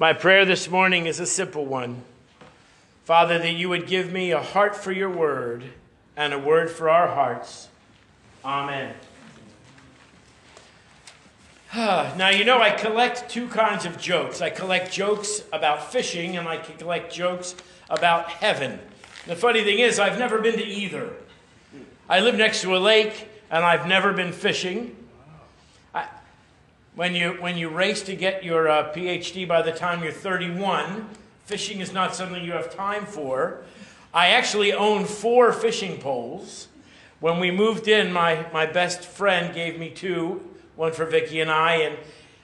My prayer this morning is a simple one. Father, that you would give me a heart for your word and a word for our hearts. Amen. Ah, now, you know, I collect two kinds of jokes. I collect jokes about fishing and I collect jokes about heaven. The funny thing is, I've never been to either. I live next to a lake and I've never been fishing. When, you, when you race to get your uh, PhD by the time you're 31, fishing is not something you have time for. I actually own four fishing poles. When we moved in, my, my best friend gave me two, one for Vicki and I, and,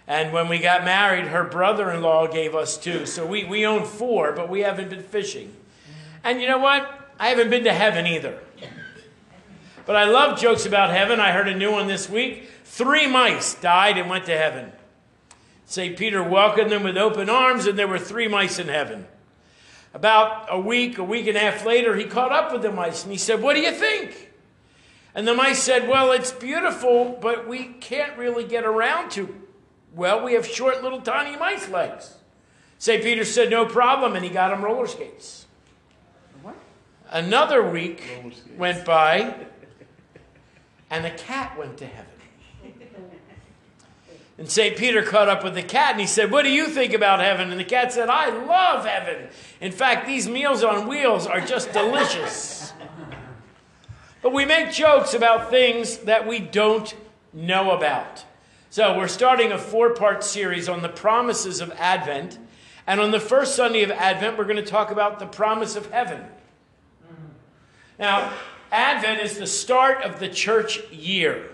and when we got married, her brother in law gave us two. So we, we own four, but we haven't been fishing. And you know what? I haven't been to heaven either. But I love jokes about heaven. I heard a new one this week. Three mice died and went to heaven. St. Peter welcomed them with open arms, and there were three mice in heaven. About a week, a week and a half later, he caught up with the mice and he said, What do you think? And the mice said, Well, it's beautiful, but we can't really get around to. Well, we have short, little, tiny mice legs. St. Peter said, No problem, and he got them roller skates. What? Another week went by, and a cat went to heaven. And St. Peter caught up with the cat and he said, What do you think about heaven? And the cat said, I love heaven. In fact, these meals on wheels are just delicious. but we make jokes about things that we don't know about. So we're starting a four part series on the promises of Advent. And on the first Sunday of Advent, we're going to talk about the promise of heaven. Now, Advent is the start of the church year.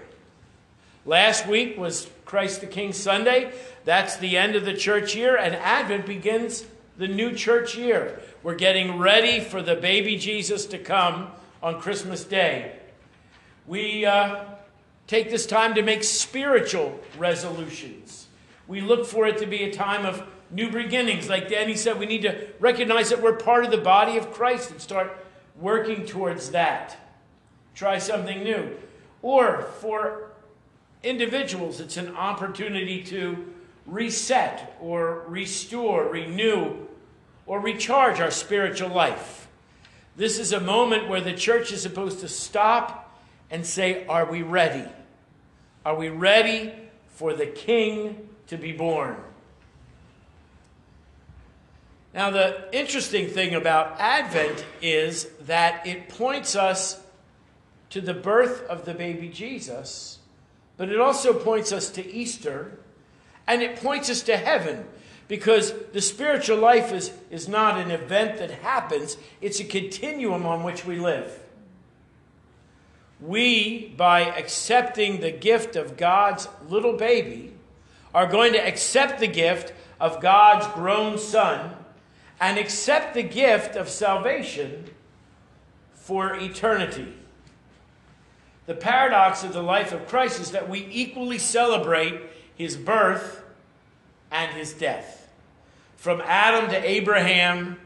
Last week was Christ the King Sunday. That's the end of the church year, and Advent begins the new church year. We're getting ready for the baby Jesus to come on Christmas Day. We uh, take this time to make spiritual resolutions. We look for it to be a time of new beginnings. Like Danny said, we need to recognize that we're part of the body of Christ and start working towards that. Try something new. Or for individuals, it's an opportunity to reset or restore, renew, or recharge our spiritual life. This is a moment where the church is supposed to stop and say, Are we ready? Are we ready for the King to be born? Now, the interesting thing about Advent is that it points us to the birth of the baby Jesus but it also points us to Easter and it points us to heaven because the spiritual life is, is not an event that happens, it's a continuum on which we live. We, by accepting the gift of God's little baby, are going to accept the gift of God's grown son and accept the gift of salvation for eternity. The paradox of the life of Christ is that we equally celebrate his birth and his death. From Adam to Abraham,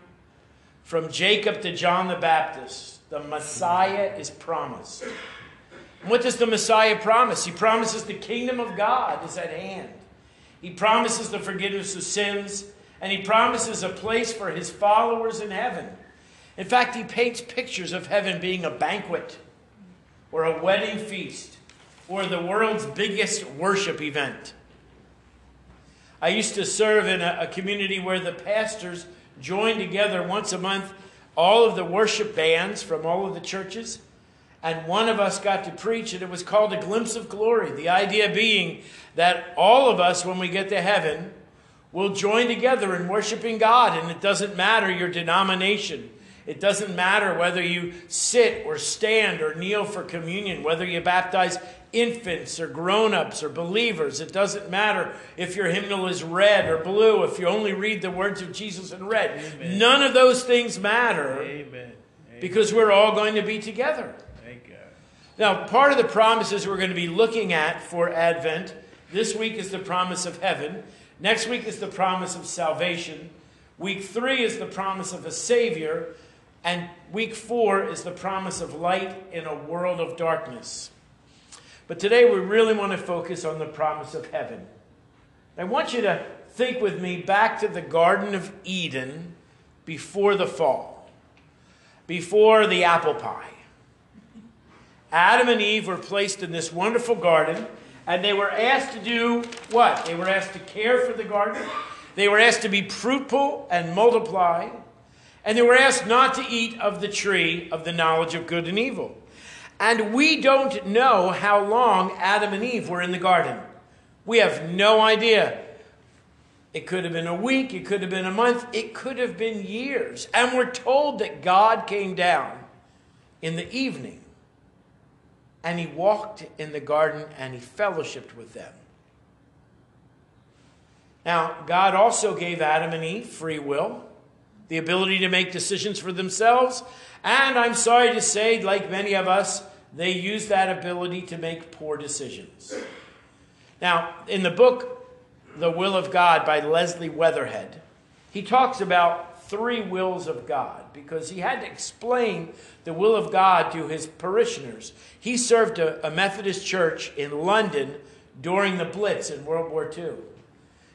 from Jacob to John the Baptist, the Messiah is promised. And what does the Messiah promise? He promises the kingdom of God is at hand. He promises the forgiveness of sins, and he promises a place for his followers in heaven. In fact, he paints pictures of heaven being a banquet or a wedding feast or the world's biggest worship event. I used to serve in a, a community where the pastors joined together once a month all of the worship bands from all of the churches and one of us got to preach, and it was called A Glimpse of Glory. The idea being that all of us, when we get to heaven, will join together in worshiping God, and it doesn't matter your denomination. It doesn't matter whether you sit or stand or kneel for communion, whether you baptize infants or grown ups or believers. It doesn't matter if your hymnal is red or blue, if you only read the words of Jesus in red. Amen. None of those things matter Amen. Amen. because we're all going to be together. Now, part of the promises we're going to be looking at for Advent this week is the promise of heaven, next week is the promise of salvation, week three is the promise of a Savior. And week four is the promise of light in a world of darkness. But today we really want to focus on the promise of heaven. I want you to think with me back to the Garden of Eden before the fall, before the apple pie. Adam and Eve were placed in this wonderful garden, and they were asked to do what? They were asked to care for the garden, they were asked to be fruitful and multiply, and they were asked not to eat of the tree of the knowledge of good and evil. And we don't know how long Adam and Eve were in the garden. We have no idea. It could have been a week, it could have been a month, it could have been years. And we're told that God came down in the evening and he walked in the garden and he fellowshipped with them. Now, God also gave Adam and Eve free will, the ability to make decisions for themselves, and I'm sorry to say, like many of us, they use that ability to make poor decisions. Now, in the book, The Will of God by Leslie Weatherhead, he talks about three wills of God because he had to explain the will of God to his parishioners. He served a, a Methodist church in London during the Blitz in World War II.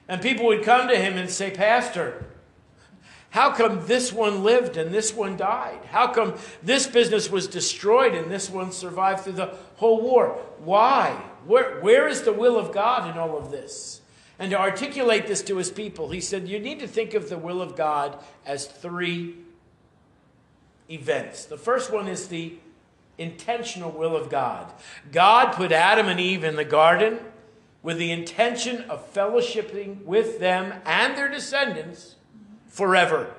And people would come to him and say, Pastor, how come this one lived and this one died? How come this business was destroyed and this one survived through the whole war? Why? Where, where is the will of God in all of this? And to articulate this to his people, he said, You need to think of the will of God as three events. The first one is the intentional will of God. God put Adam and Eve in the garden with the intention of fellowshipping with them and their descendants forever.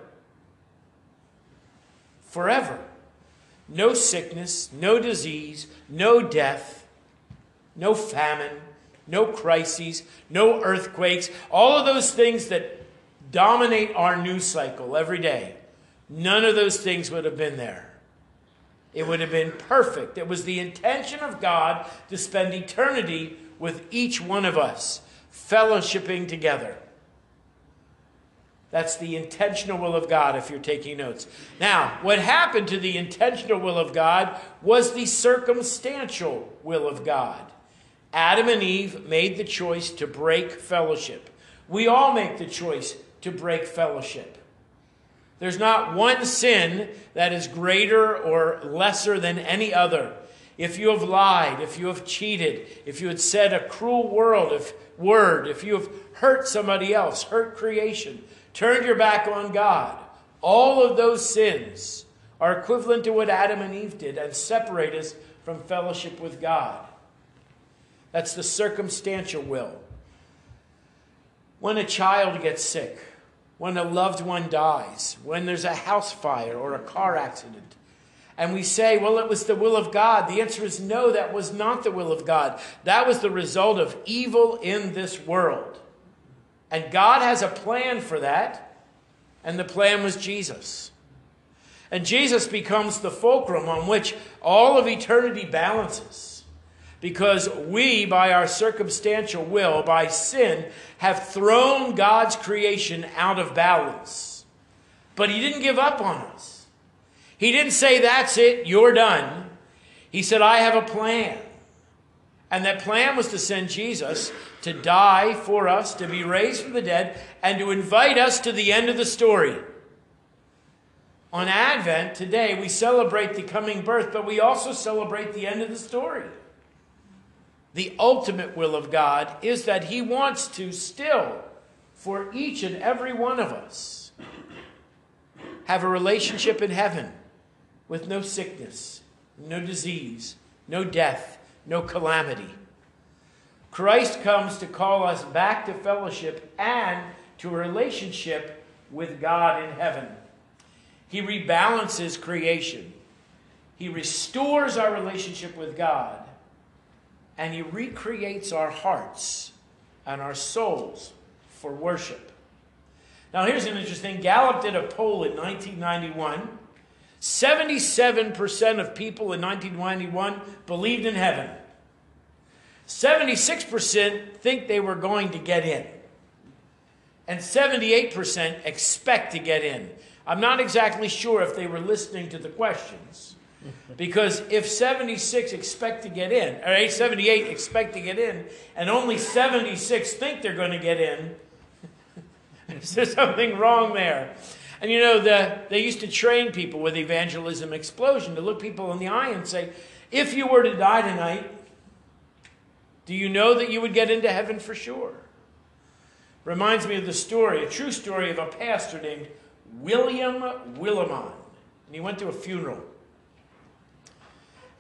Forever. No sickness, no disease, no death, no famine, no crises, no earthquakes, all of those things that dominate our news cycle every day. None of those things would have been there. It would have been perfect. It was the intention of God to spend eternity with each one of us, fellowshipping together. That's the intentional will of God, if you're taking notes. Now, what happened to the intentional will of God was the circumstantial will of God. Adam and Eve made the choice to break fellowship. We all make the choice to break fellowship. There's not one sin that is greater or lesser than any other. If you have lied, if you have cheated, if you had said a cruel word, if, you have hurt somebody else, hurt creation, turned your back on God, all of those sins are equivalent to what Adam and Eve did and separate us from fellowship with God. That's the circumstantial will. When a child gets sick, when a loved one dies, when there's a house fire or a car accident. And we say, well, it was the will of God. The answer is no, that was not the will of God. That was the result of evil in this world. And God has a plan for that, and the plan was Jesus. And Jesus becomes the fulcrum on which all of eternity balances because we, by our circumstantial will, by sin, have thrown God's creation out of balance. But He didn't give up on us. He didn't say, That's it, you're done. He said, I have a plan. And that plan was to send Jesus to die for us, to be raised from the dead, and to invite us to the end of the story. On Advent, today, we celebrate the coming birth, but we also celebrate the end of the story the ultimate will of God is that He wants to still, for each and every one of us, have a relationship in heaven with no sickness, no disease, no death, no calamity. Christ comes to call us back to fellowship and to a relationship with God in heaven. He rebalances creation. He restores our relationship with God and He recreates our hearts and our souls for worship. Now, here's an interesting Gallup did a poll in 1991. 77% of people in 1991 believed in heaven. 76% think they were going to get in. And 78% expect to get in. I'm not exactly sure if they were listening to the questions. Because if 76 expect to get in, or 78 expect to get in, and only 76 think they're going to get in, Is there something wrong there? And you know, the, they used to train people with evangelism explosion to look people in the eye and say, if you were to die tonight, do you know that you would get into heaven for sure? Reminds me of the story, a true story of a pastor named William Willimon. And he went to a funeral.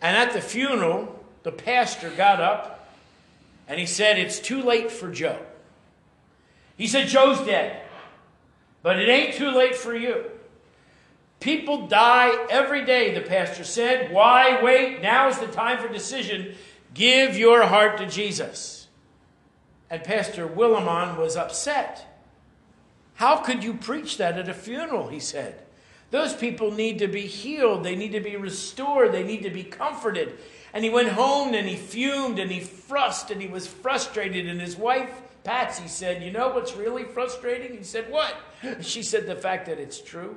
And at the funeral, the pastor got up and he said, It's too late for Joe. He said, Joe's dead, but it ain't too late for you. People die every day, the pastor said. Why wait? Now is the time for decision. Give your heart to Jesus. And Pastor Willimon was upset. How could you preach that at a funeral? He said. Those people need to be healed. They need to be restored. They need to be comforted. And he went home and he fumed and he frustrated and he was frustrated. And his wife, Patsy, said, You know what's really frustrating? He said, What? She said, The fact that it's true.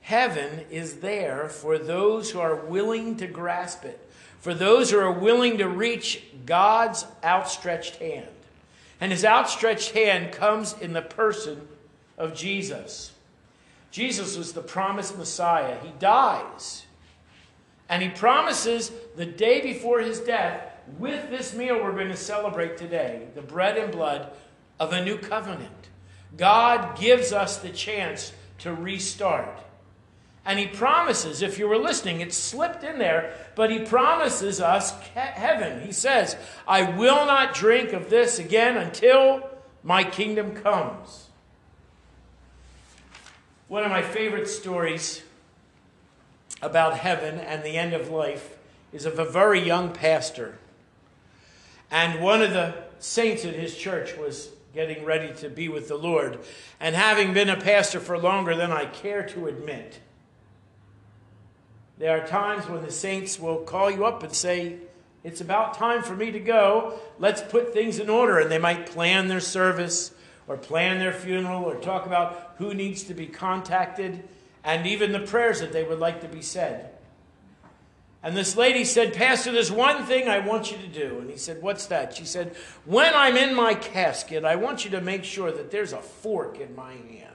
Heaven is there for those who are willing to grasp it, for those who are willing to reach God's outstretched hand. And his outstretched hand comes in the person of Jesus. Jesus was the promised Messiah. He dies. And he promises the day before his death, with this meal we're going to celebrate today, the bread and blood of a new covenant. God gives us the chance to restart. And he promises, if you were listening, it slipped in there, but he promises us heaven. He says, I will not drink of this again until my kingdom comes. One of my favorite stories about heaven and the end of life is of a very young pastor. And one of the saints in his church was getting ready to be with the Lord. And having been a pastor for longer than I care to admit, there are times when the saints will call you up and say, It's about time for me to go. Let's put things in order. And they might plan their service or plan their funeral or talk about who needs to be contacted and even the prayers that they would like to be said. And this lady said, Pastor, there's one thing I want you to do. And he said, What's that? She said, When I'm in my casket, I want you to make sure that there's a fork in my hand.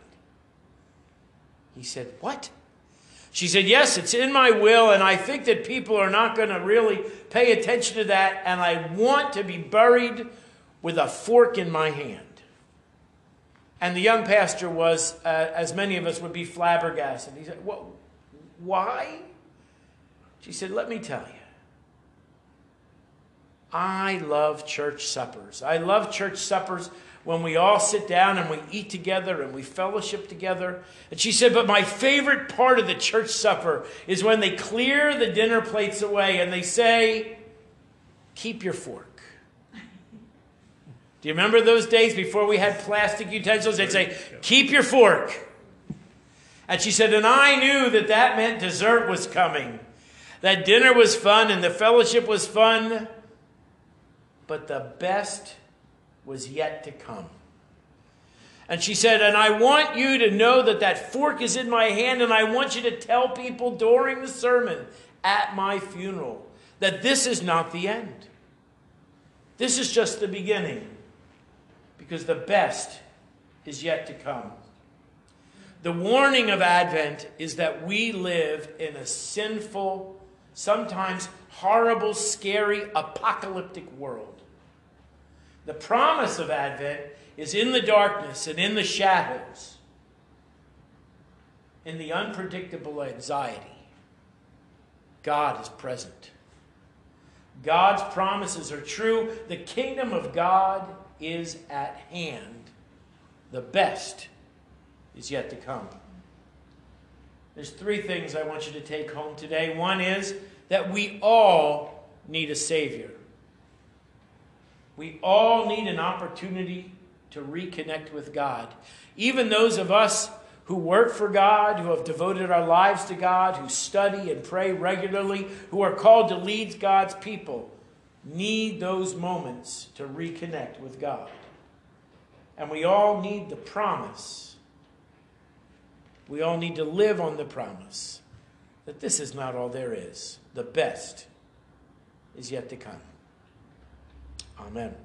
He said, What? She said, Yes, it's in my will, and I think that people are not going to really pay attention to that, and I want to be buried with a fork in my hand. And the young pastor was, uh, as many of us would be, flabbergasted. He said, Why? She said, Let me tell you. I love church suppers. I love church suppers when we all sit down and we eat together and we fellowship together. And she said, But my favorite part of the church supper is when they clear the dinner plates away and they say, Keep your fork. Do you remember those days before we had plastic utensils? They'd say, Keep your fork. And she said, And I knew that that meant dessert was coming, that dinner was fun and the fellowship was fun, but the best was yet to come. And she said, And I want you to know that that fork is in my hand, and I want you to tell people during the sermon at my funeral that this is not the end. This is just the beginning, because the best is yet to come. The warning of Advent is that we live in a sinful, sometimes horrible, scary, apocalyptic world. The promise of Advent is in the darkness and in the shadows, in the unpredictable anxiety. God is present. God's promises are true. The kingdom of God is at hand. The best is yet to come. There's three things I want you to take home today. One is that we all need a Savior. We all need an opportunity to reconnect with God. Even those of us who work for God, who have devoted our lives to God, who study and pray regularly, who are called to lead God's people, need those moments to reconnect with God. And we all need the promise. We all need to live on the promise that this is not all there is. The best is yet to come. Amen.